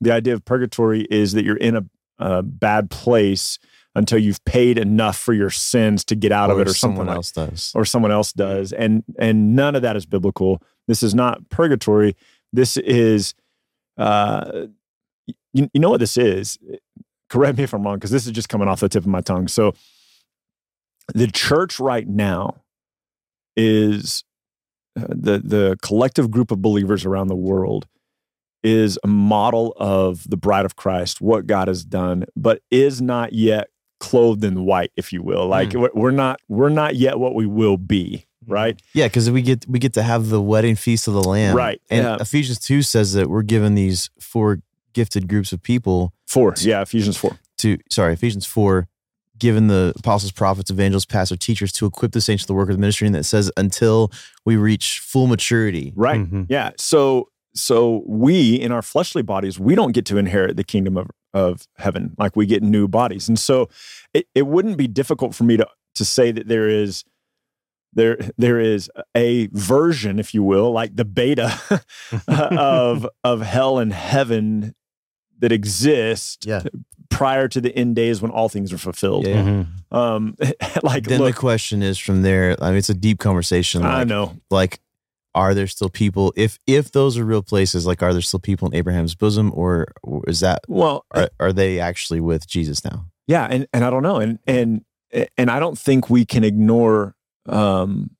The idea of purgatory is that you're in a, a bad place until you've paid enough for your sins to get out of it or something someone like else does. or someone else does. And and none of that is biblical. This is not purgatory. This is uh you, you know what this is? Correct me if i'm wrong because this is just coming off the tip of my tongue. So the church right now is uh, the the collective group of believers around the world is a model of the bride of Christ, what God has done, but is not yet clothed in white, if you will. Like we're- we're not we're not yet what we will be, right? Yeah, because we get we get to have the wedding feast of the Lamb, Right, And yeah. Ephesians two says that we're given these four gifted groups of people Four, yeah, Ephesians four. to sorry Ephesians four, given the apostles, prophets, evangelists, pastors, teachers to equip the saints for the work of the ministry, and that says until we reach full maturity. Right. Mhm. Yeah. So so we in our fleshly bodies, we don't get to inherit the kingdom of, of heaven. Like we get new bodies. And so it, it wouldn't be difficult for me to to say that there is there there is a version, if you will, like the beta of of hell and heaven that exist Yeah. prior to the end days when all things are fulfilled. Yeah. Mhm. Um like then look, the question is from there. I mean, it's a deep conversation. Like, I know. like are there still people if if those are real places like are there still people in abraham's bosom or, or is that Well, are, are they actually with jesus now Yeah, and and I don't know, and and and I don't think we can ignore. Um,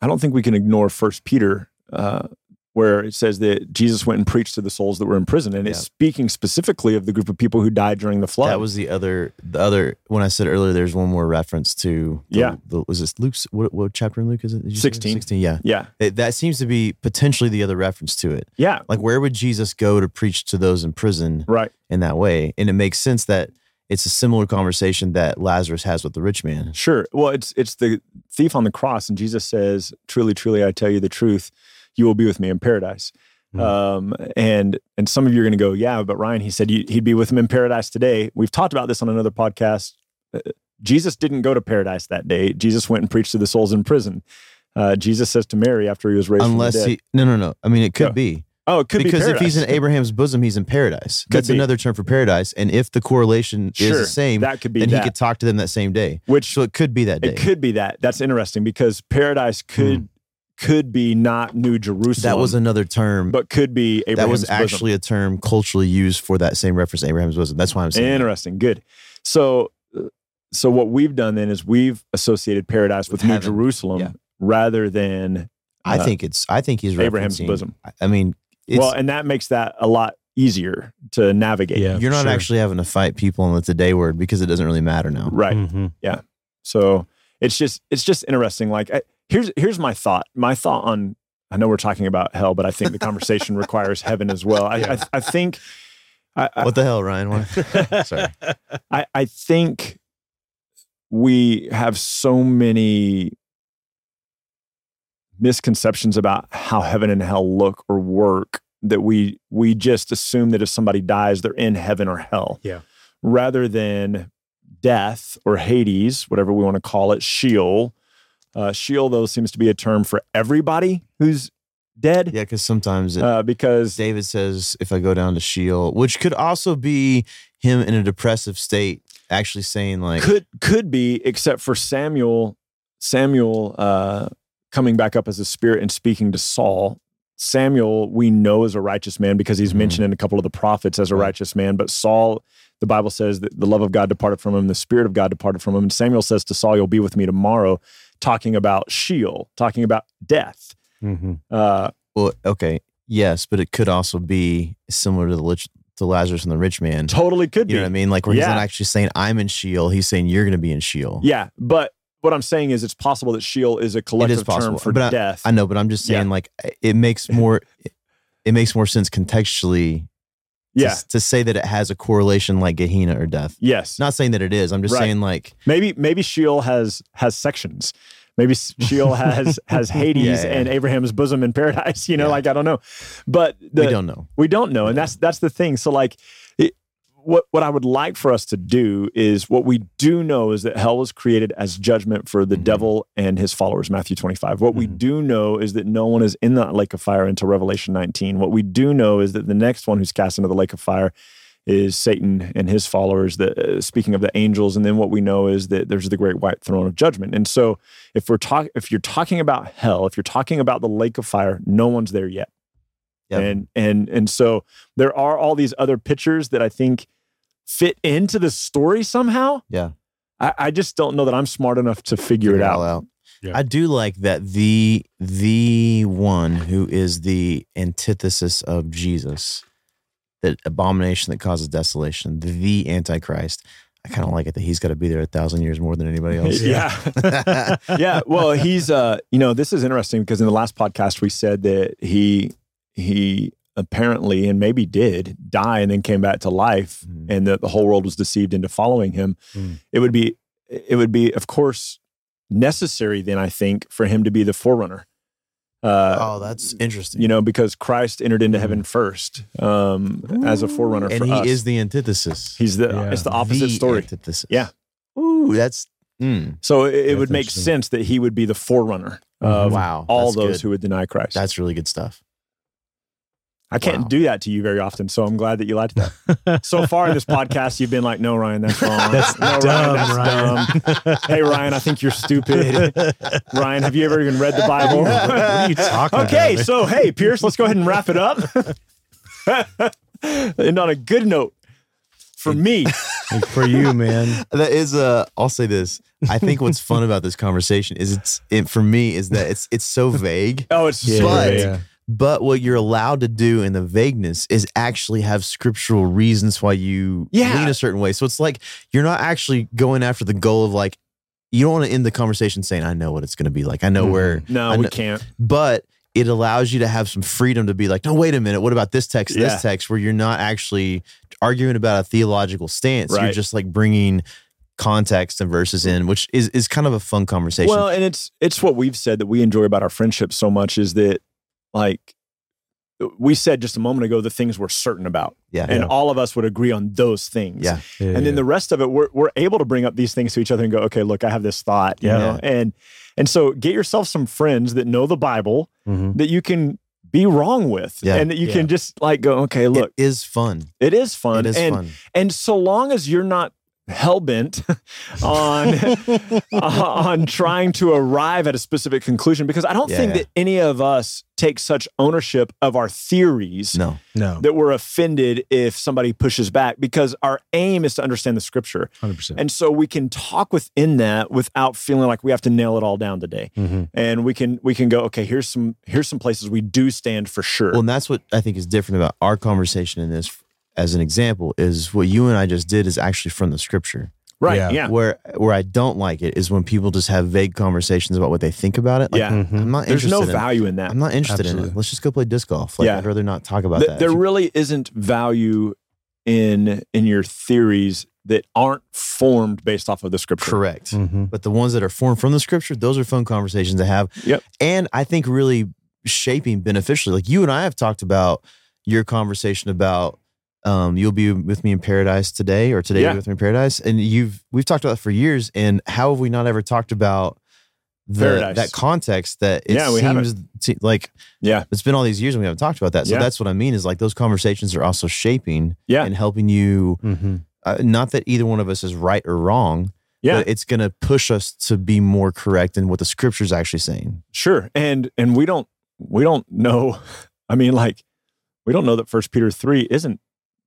I don't think we can ignore First Peter, uh, where it says that Jesus went and preached to the souls that were in prison, and it's speaking specifically of the group of people who died during the flood. that was the other the other when i said earlier there's one more reference to the, Yeah. the, was this luke's what, what chapter in luke is it Did you say? 16. 16 yeah yeah, It- that seems to be potentially the other reference to it yeah, like where would jesus go to preach to those in prison right, in that way and it makes sense that it's a similar conversation that lazarus has with the rich man sure. Well, it's it's the thief on the cross, and Jesus says, "Truly, truly, I tell you the truth, you will be with me in paradise." Hmm. Um, and and some of you are going to go, yeah, but Ryan, he said he'd be with him in paradise today. We've talked about this on another podcast. Uh, Jesus didn't go to paradise that day. Jesus went and preached to the souls in prison. Uh, Jesus says to Mary after he was raised unless from the dead, he no no no i mean it could No. be oh, it could because be if he's in. Abraham's bosom, he's in paradise. Could That's be. another term for paradise. And if the correlation is the same, that could be then that. he could talk to them that same day. which So it could be that day. it could be that. That's interesting because paradise could could be not New Jerusalem. that was another term. but could be Abraham's that was bosom. actually a term culturally used for that same reference Abraham's bosom. That's why I'm saying. that. Interesting. Good. So, uh, so what we've done then is we've associated paradise with, With New heaven. Jerusalem Yeah. rather than I uh, think it's. I think he's Abraham's bosom. I- I mean, it's, well, and that makes that a lot easier to navigate. Yeah. you're not sure. actually having to fight people in the today word because it doesn't really matter now. Right. Mhm. So it's just it's just interesting. Like I, here's here's my thought. My thought on I know we're talking about hell, but I think the conversation requires heaven as well. I, I I think I, I, What the hell, Ryan? What? Sorry. I, I think we have so many misconceptions about how heaven and hell look or work that we we just assume that if somebody dies they're in heaven or hell Yeah. rather than death or hades whatever we want to call it sheol uh, sheol though seems to be a term for everybody who's dead. Yeah, because sometimes it, uh, because David says, if I go down to Sheol, which could also be him in a depressive state, actually saying, like, could could be except for samuel samuel uh coming back up as a spirit and speaking to saul. Samuel we know is a righteous man because he's Mhm. mentioned in a couple of the prophets as a Right. righteous man. But saul the bible says that the love of god departed from him the spirit of god departed from him. And samuel says to saul you'll be with me tomorrow talking about sheol talking about death Mm-hmm. uh well, okay, yes, but it could also be similar to the lich, to Lazarus and the rich man. totally could You be know what I mean? Like, where he's not actually saying, I'm in Sheol. He's saying, you're going to be in Sheol. yeah but what i'm saying is it's possible that sheol is a collective term possible, for but death I know, but I'm just Yeah. saying, like, it makes more. It makes more sense contextually to, yeah to say that it has a correlation like Gehenna or death. yes Not saying that it is. I'm just Right. saying like Maybe maybe Sheol has has sections. Maybe Sheol has has Hades Yeah, yeah. and Abraham's bosom in paradise. You know, Yeah. like I don't know, but the, we don't know. we don't know, and that's that's the thing. So like, what what I would like for us to do is what we do know is that hell was created as judgment for the Mhm. devil and his followers. Matthew twenty five. What we Mhm. do know is that no one is in that lake of fire until Revelation nineteen. What we do know is that the next one who's cast into the lake of fire is Satan and his followers. That uh, speaking of the angels, and then what we know is that there's the great white throne of judgment. And so, if we're talking, if you're talking about hell, if you're talking about the lake of fire, no one's there yet. Yep. And and and so there are all these other pictures that I think fit into the story somehow. Yeah. I, I just don't know that I'm smart enough to figure, it all out. out. Yeah. I do like that the the one who is the antithesis of Jesus, the abomination that causes desolation, the Antichrist. I kind of like it that he's got to be there a thousand years more than anybody else. yeah. yeah. Well, he's uh, you know, this is interesting because in the last podcast we said that he he apparently and maybe did die and then came back to life Mhm. and that the whole world was deceived into following him. Mm. It would be it would be, of course, necessary then, I think, for him to be the forerunner. Uh oh, that's interesting. you know, because Christ entered into heaven first um, as a forerunner and for he us. is the antithesis. He's the Yeah. it's the opposite The story. Antithesis. Yeah. Ooh, that's mm, So it, it would make sense that he would be the forerunner of wow. all those good. who would deny Christ. That's really good stuff. I can't wow. do that to you very often, so I'm glad that you liked that. so far in this podcast, you've been like, "No, Ryan, that's wrong. That's no, dumb, Ryan, that's dumb. Hey, Ryan, I think you're stupid. Ryan, have you ever even read the Bible? What are you talking okay, about? so hey, Pierce, let's go ahead and wrap it up. and on a good note, for me, for you, man. That is uh I'll say this. I think what's fun about this conversation is it's it for me is that it's it's so vague. oh, it's Yeah, so But- great. But what you're allowed to do in the vagueness is actually have scriptural reasons why you Yeah. lean a certain way. So it's like you're not actually going after the goal of like you don't want to end the conversation saying, I know what it's gonna be like. I know Mhm. where no, I we know- can't. but it allows you to have some freedom to be like, no, wait a minute, what about this text, Yeah. this text, where you're not actually arguing about a theological stance. You're just like bringing context and verses in, which is is kind of a fun conversation. Well, and it's it's what we've said that we enjoy about our friendship so much is that like we said just a moment ago the things we're certain about. yeah. And Yeah. all of us would agree on those things. Yeah. And then the rest of it, we're, we're able to bring up these things to each other and go, okay, look, I have this thought, you Yeah. know, and and so get yourself some friends that know the Bible Mhm. that you can be wrong with, Yeah. and that you Yeah. can just like go, okay, look, it is fun. it is fun, It is and fun. and so long as you're not hell bent on on trying to arrive at a specific conclusion, because I don't Yeah, think yeah. that any of us take such ownership of our theories No. no, that we're offended if somebody pushes back because our aim is to understand the scripture. hundred percent. And so we can talk within that without feeling like we have to nail it all down today. Mhm. And we can we can go, okay, here's some here's some places we do stand for sure. Well, and that's what I think is different about our conversation in this as an example is what you and I just did is actually from the scripture. right. yeah. Yeah. Where where I don't like it is when people just have vague conversations about what they think about it. Like, Yeah. Mhm. I'm not There's no in value in that. I'm not interested in it. Let's just go play disc golf. Like Yeah. I'd rather not talk about Th- that. there you- really isn't value in in your theories that aren't formed based off of the scripture. Correct. Mhm. But the ones that are formed from the scripture, those are fun conversations to have. Yep. And I think really shaping beneficially. Like you and I have talked about your conversation about um, you'll be with me in paradise today or today Yeah. you'll be with me in paradise. And you've we've talked about that for years. And how have we not ever talked about the Paradise. that context that it yeah, seems to, like yeah it's been all these years and we haven't talked about that. So Yeah. that's what I mean is like those conversations are also shaping Yeah. and helping you Mhm. uh, not that either one of us is right or wrong, Yeah. but it's going to push us to be more correct in what the scripture's actually saying. Sure. And and we don't we don't know. I mean, like, we don't know that First Peter three isn't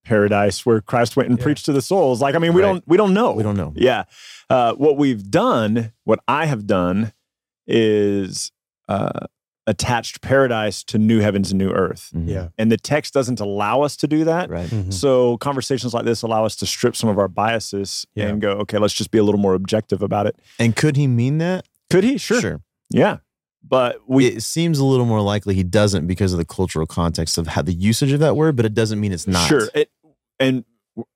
paradise where Christ went and Yeah. preached to the souls. Like, I mean, we Right. don't we don't know. We don't know. Yeah. Uh, what we've done, what I have done, is uh, attached paradise to new heavens and new earth. Mhm. Yeah. And the text doesn't allow us to do that. Right. Mhm. So conversations like this allow us to strip some of our biases Yeah. and go, okay, let's just be a little more objective about it. And could he mean that? Could he? Sure. Sure. Yeah. But we it seems a little more likely he doesn't because of the cultural context of how the usage of that word, but it doesn't mean it's not. Sure. It, and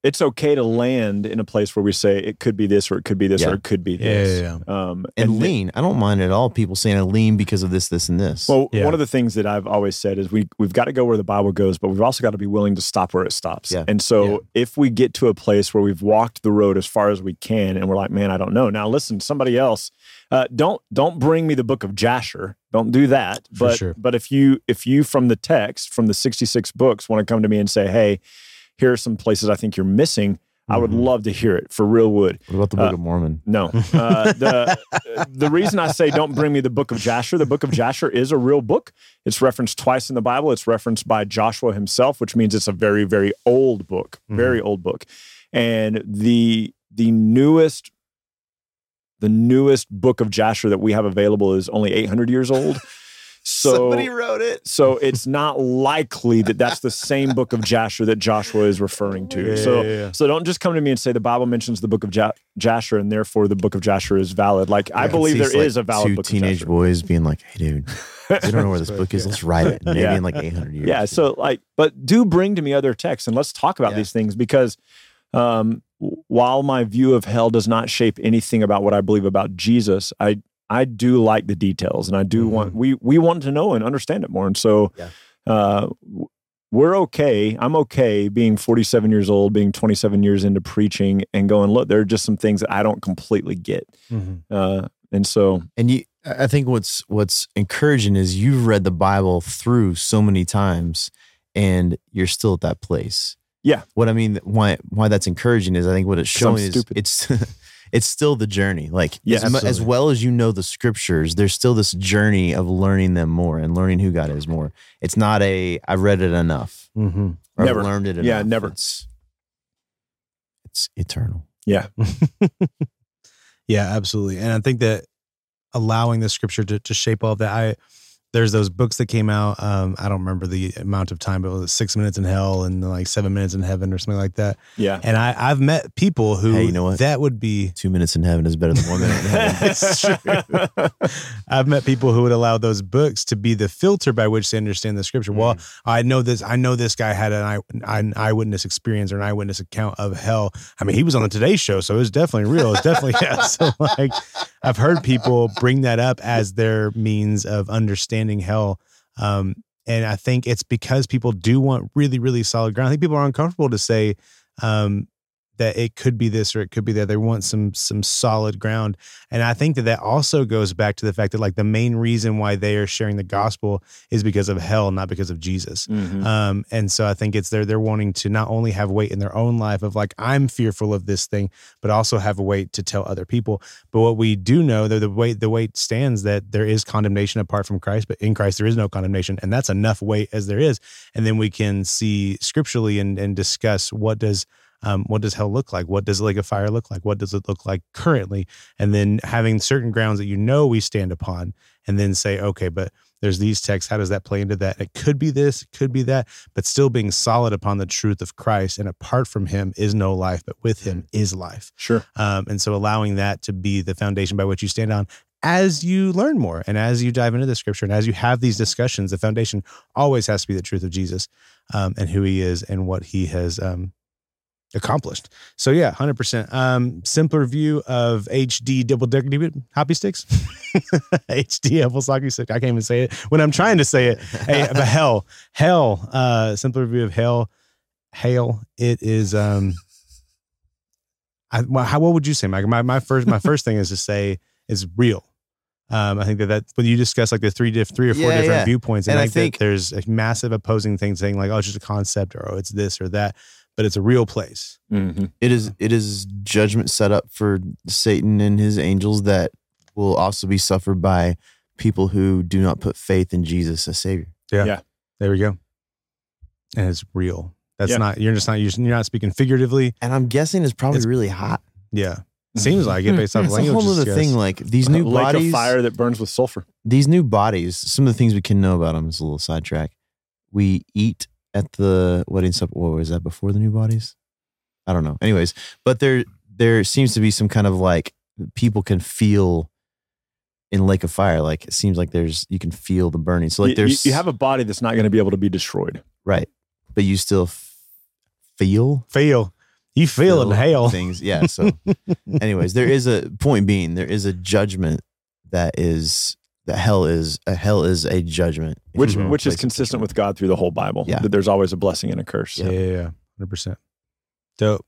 it's okay to land in a place where we say it could be this or it could be this Yeah. or it could be Yeah, this. yeah, Um, And, th- lean. I don't mind at all people saying I lean because of this, this, and this. Well, Yeah. one of the things that I've always said is we we've got to go where the Bible goes, but we've also got to be willing to stop where it stops. Yeah. And so Yeah. if we get to a place where we've walked the road as far as we can, and we're like, man, I don't know. Now listen, somebody else, uh, don't don't bring me the book of Jasher. Don't do that. For but sure. but if you if you from the text from the sixty six books want to come to me and say, hey, here are some places I think you're missing. I would Mhm. love to hear it for real wood. what about the Book uh, of Mormon? No. Uh, the the reason I say don't bring me the book of Jasher, the book of Jasher is a real book. It's referenced twice in the Bible. It's referenced by Joshua himself, which means it's a very very old book, very old book. And the the newest the newest book of Jasher that we have available is only 800 years old. So Somebody wrote it. so it's not likely that that's the same book of Jasher that Joshua is referring to. Yeah, so yeah, yeah. so don't just come to me and say the Bible mentions the book of ja- Jasher and therefore the book of Jasher is valid. Like I, believe see there like is a valid two book teenage of boys being like, "Hey, dude, we don't know where this book is. Let's write it." Maybe Yeah. in like 800 years. Yeah. So like, but do bring to me other texts and let's talk about Yeah. these things because um, while my view of hell does not shape anything about what I believe about Jesus, I I do like the details and I do want we we want to know and understand it more. And so Yeah. uh, we're okay. I'm okay being 47 years old, being 27 years into preaching and going, look, there are just some things that I don't completely get. Mhm. Uh, and so, And you, I think what's what's encouraging is you've read the Bible through so many times, and you're still at that place. Yeah. What I mean, why why that's encouraging is I think what it's showing is stupid. it's it's still the journey. Like Yeah, as, as well as you know the scriptures, there's still this journey of learning them more and learning who God is more. It's not a I read it enough. Mhm. Or Never. I've learned it enough. Yeah, never. It's it's eternal. yeah. Yeah, absolutely. And I think that allowing the scripture to, to shape all of that, I there's those books that came out. Um, I don't remember the amount of time, but it was six minutes in hell and like seven minutes in heaven or something like that. Yeah. And I, I've met people who Hey, you know what? that would be Two minutes in heaven is better than one minute in heaven. It's true. I've met people who would allow those books to be the filter by which they understand the scripture. Well, I know this. I know this guy had an, eye, an eyewitness experience or an eyewitness account of hell. I mean, he was on the Today Show, so it was definitely real. It's definitely yeah. So like, I've heard people bring that up as their means of understanding hell. Um, and I think it's because people do want really, really solid ground. I think people are uncomfortable to say um, that it could be this or it could be that. They want some some solid ground. And I think that that also goes back to the fact that like the main reason why they are sharing the gospel is because of hell, not because of Jesus. Mhm. Um, and so I think it's they're they're wanting to not only have weight in their own life of like I'm fearful of this thing, but also have a weight to tell other people. But what we do know though the weight the weight stands that there is condemnation apart from Christ, but in Christ there is no condemnation, and that's enough weight as there is. And then we can see scripturally and and discuss what does um, what does hell look like? What does the lake of fire look like? What does it look like currently? And then having certain grounds that you know we stand upon, and then say, okay, but there's these texts. How does that play into that? It could be this, it could be that, but still being solid upon the truth of Christ. And apart from Him is no life, but with Him is life. Sure. Um, and so allowing that to be the foundation by which you stand on as you learn more and as you dive into the scripture and as you have these discussions, the foundation always has to be the truth of Jesus um, and who he is and what he has um, accomplished. So yeah, hundred percent. Um, simpler view of HD double decker hoppy sticks, HD apple hockey stick. I can't even say it when I'm trying to say it. Hey, but hell, hell. Uh, simpler view of hell, hail. It is. Um, I, well, how what would you say, Mike? My my first my first thing is to say is real. Um, I think that that when you discuss like the three diff, three or four Yeah, different yeah. viewpoints, and, And I think think- that there's a massive opposing thing saying like, oh, it's just a concept or oh, it's this or that, but it's a real place. Mhm. It is it is judgment set up for Satan and his angels that will also be suffered by people who do not put faith in Jesus as Savior. Yeah, yeah. there we go. And it's real. That's Yeah. not you're just not you're you're not speaking figuratively. And I'm guessing it's probably It's- really hot. Yeah, seems like it based off It's a whole other yes. thing. Like these new lake bodies, of fire that burns with sulfur. these new bodies. Some of the things we can know about them is a little sidetrack. We eat at the wedding supper. What was that before the new bodies? I don't know. Anyways, but there there seems to be some kind of like people can feel in lake of fire. Like it seems like there's you can feel the burning. So like You- you, there's you have a body that's not going to be able to be destroyed. right, but you still f- feel Feel you feel it in hell. things. Yeah. So, anyways, there is a point being there is a judgment that is that hell is a hell is a judgment, which you will, which is consistent with God through the whole Bible. Yeah. That there's always a blessing and a curse. Yeah, yeah, yeah, hundred percent. Dope.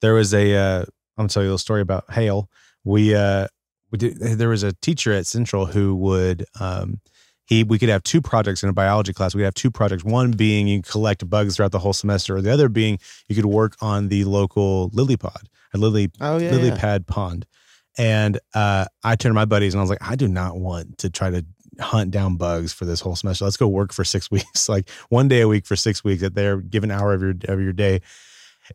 There was a. Uh, I'm gonna tell you a little story about hail. We uh, we did. There was a teacher at Central who would um, he we could have two projects in a biology class. We have two projects. One being you collect bugs throughout the whole semester, or the other being you could work on the local lily pod a lily Oh yeah, lily yeah. pad pond. And uh, I turned to my buddies and I was like, I do not want to try to hunt down bugs for this whole semester. Let's go work for six weeks, like one day a week for six weeks at their given hour of your of your day.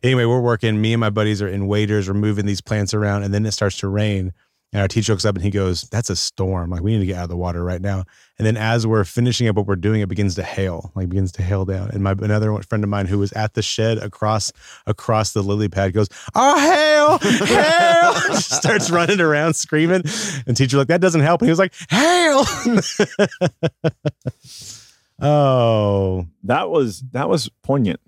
Anyway, we're working. Me and my buddies are in waders, We're moving these plants around, and then it starts to rain. And our teacher looks up and he goes, "That's a storm. Like we need to get out of the water right now." And then as we're finishing up what we're doing, it begins to hail. Like begins to hail down. And my another friend of mine who was at the shed across across the lily pad goes, "Oh hail, hail!" Starts running around screaming. And teacher like that doesn't help. And he was like, "Hail!" oh, That was that was poignant.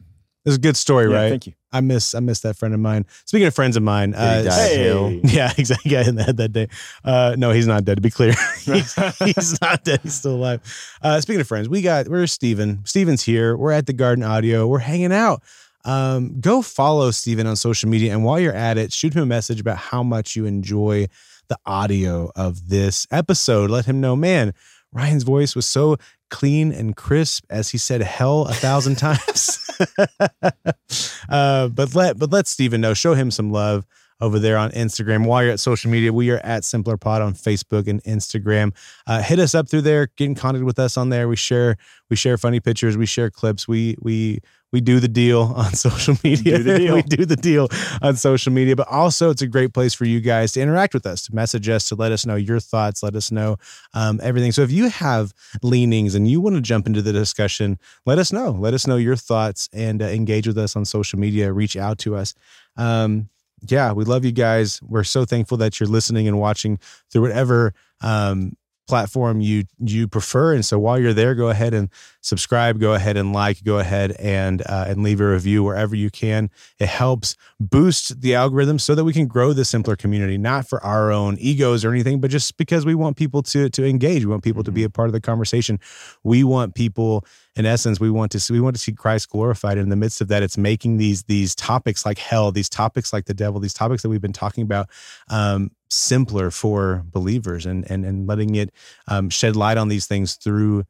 it's a good story, Yeah, right? Thank you. I miss I miss that friend of mine. Speaking of friends of mine, uh? Hey. Yeah, exactly. Got in the head that day. Uh, no, he's not dead. To be clear, he's, he's not dead. He's still alive. Uh, speaking of friends, we got we're Steven. Steven's here. We're at the Garden Audio. We're hanging out. Um, go follow Steven on social media, and while you're at it, shoot him a message about how much you enjoy the audio of this episode. Let him know, man. Ryan's voice was so clean and crisp as he said hell a thousand times. uh, but let but let Steven know. Show him some love over there on Instagram. While you're at social media, we are at Simpler Pod on Facebook and Instagram. Uh, hit us up through there. Get in contact with us on there. We share we share funny pictures. We share clips. We we we do the deal on social media. Do we do the deal on social media. But also, it's a great place for you guys to interact with us, to message us, to let us know your thoughts, let us know um, everything. So if you have leanings and you want to jump into the discussion, let us know. Let us know your thoughts and uh, engage with us on social media. Reach out to us. Um, yeah, we love you guys. We're so thankful that you're listening and watching through whatever um, platform you you prefer. And so while you're there, go ahead and subscribe. Go ahead and like. Go ahead and uh, and leave a review wherever you can. It helps boost the algorithm so that we can grow the simpler community, not for our own egos or anything, but just because we want people to to engage. We want people to be a part of the conversation. We want people in essence, we want to see we want to see Christ glorified. And in the midst of that, it's making these these topics like hell, these topics like the devil, these topics that we've been talking about, um, simpler for believers, and and and letting it um, shed light on these things through.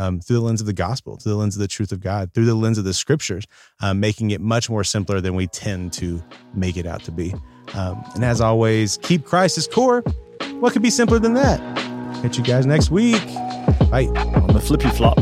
Um, through the lens of the gospel, through the lens of the truth of God, through the lens of the scriptures, um, making it much more simpler than we tend to make it out to be. Um, and as always, keep Christ as core. What could be simpler than that? Catch you guys next week. Bye. On the flippy flop.